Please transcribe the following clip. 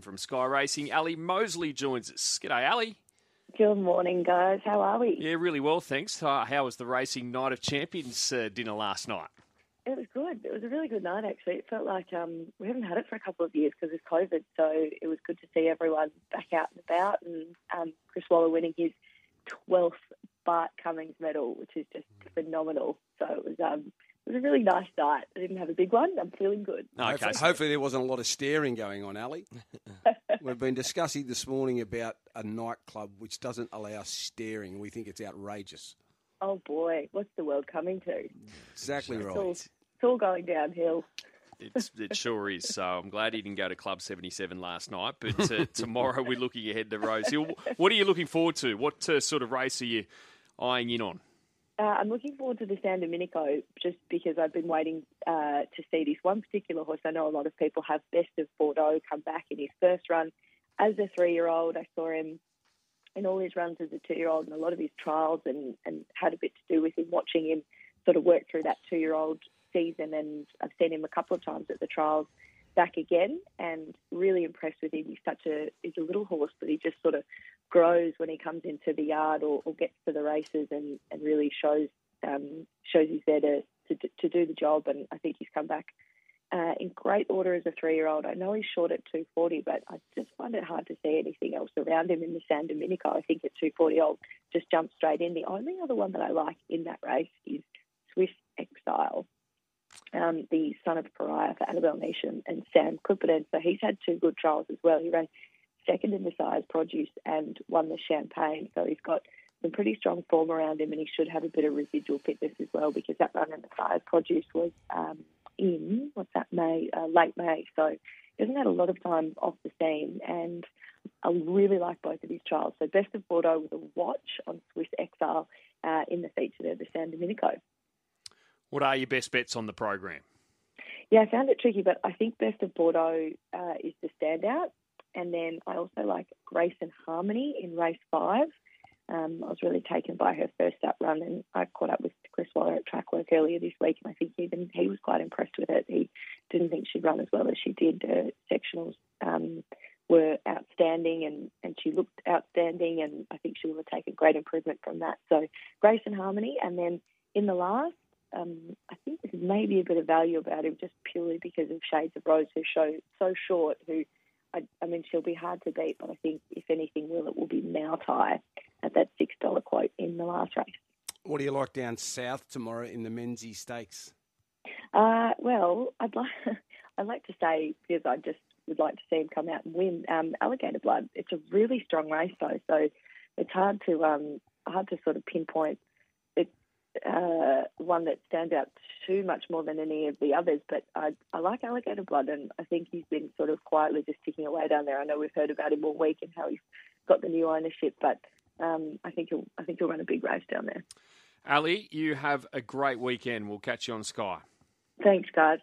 From Sky Racing. Ally Mosley joins us. G'day, Ally. Good morning, guys. How are we? Yeah, really well, thanks. Uh, how was the Racing Night of Champions uh, dinner last night? It was good. It was a really good night, actually. It felt like um, we haven't had it for a couple of years because of COVID, so it was good to see everyone back out and about, and um, Chris Waller winning his 12th Bart Cummings medal, which is just phenomenal. So it was um, it was a really nice night. I didn't have a big one. I'm feeling good. Okay. Hopefully, hopefully there wasn't a lot of staring going on, Ally. We've been discussing this morning about a nightclub which doesn't allow staring. We think it's outrageous. Oh boy, what's the world coming to? Exactly It's right. all, it's all going downhill. It's, it sure is. So I'm glad he didn't go to Club 77 last night. But uh, tomorrow we're looking ahead to Rose Hill. What are you looking forward to? What uh, sort of race are you eyeing in on? Uh, I'm looking forward to the San Domenico just because I've been waiting uh, to see this one particular horse. I know a lot of people have Best of Bordeaux come back in his first run as a three year old. I saw him in all his runs as a two year old and a lot of his trials and, and had a bit to do with him watching him sort of work through that two year old season. And I've seen him a couple of times at the trials back again and really impressed with him. He's such a he's a little horse, but he just sort of grows when he comes into the yard or, or gets to the races and, and really shows um, shows he's there to, to to do the job. And I think he's come back uh, in great order as a three year old. I know he's short at 240, but I just find it hard to see anything else around him in the San Domenico. I think at 240, I'll just jump straight in. The only other one that I like in that race is Swiss Exile. Um, the son of Pariah for Annabel Neasham and Sam Clipperton. So he's had two good trials as well. He ran second in the Sires' Produce and won the champagne. So he's got some pretty strong form around him and he should have a bit of residual fitness as well because that run in the Sires' Produce was um, in, what's that, May, uh, late May. So he hasn't had a lot of time off the scene and I really like both of his trials. So Best of Bordeaux with a watch on Swiss Exile uh, in the feature there, the San Domenico. What are your best bets on the program? Yeah, I found it tricky, but I think Best of Bordeaux uh, is the standout. And then I also like Grace and Harmony in race five. Um, I was really taken by her first up run, and I caught up with Chris Waller at track work earlier this week, and I think even he was quite impressed with it. He didn't think she'd run as well as she did. Uh, sectionals um, were outstanding, and, and she looked outstanding, and I think she will have taken great improvement from that. So Grace and Harmony, and then in the last, um, I think there's maybe a bit of value about him just purely because of Shades of Rose, who show so short, who I, I mean, she'll be hard to beat, but I think if anything will, it will be Mautai at that six dollar quote in the last race. What do you like down south tomorrow in the Memsie Stakes? Uh, well, I'd like I'd like to say because I just would like to see him come out and win. Um, Alligator Blood. It's a really strong race though, so it's hard to um, hard to sort of pinpoint. It's uh, one that stands out too much more than any of the others. But I, I like Alligator Blood, and I think he's been sort of quietly just ticking away down there. I know we've heard about him all week and how he's got the new ownership, but um, I think he'll I think he'll run a big race down there. Ally, you have a great weekend. We'll catch you on Sky. Thanks, guys.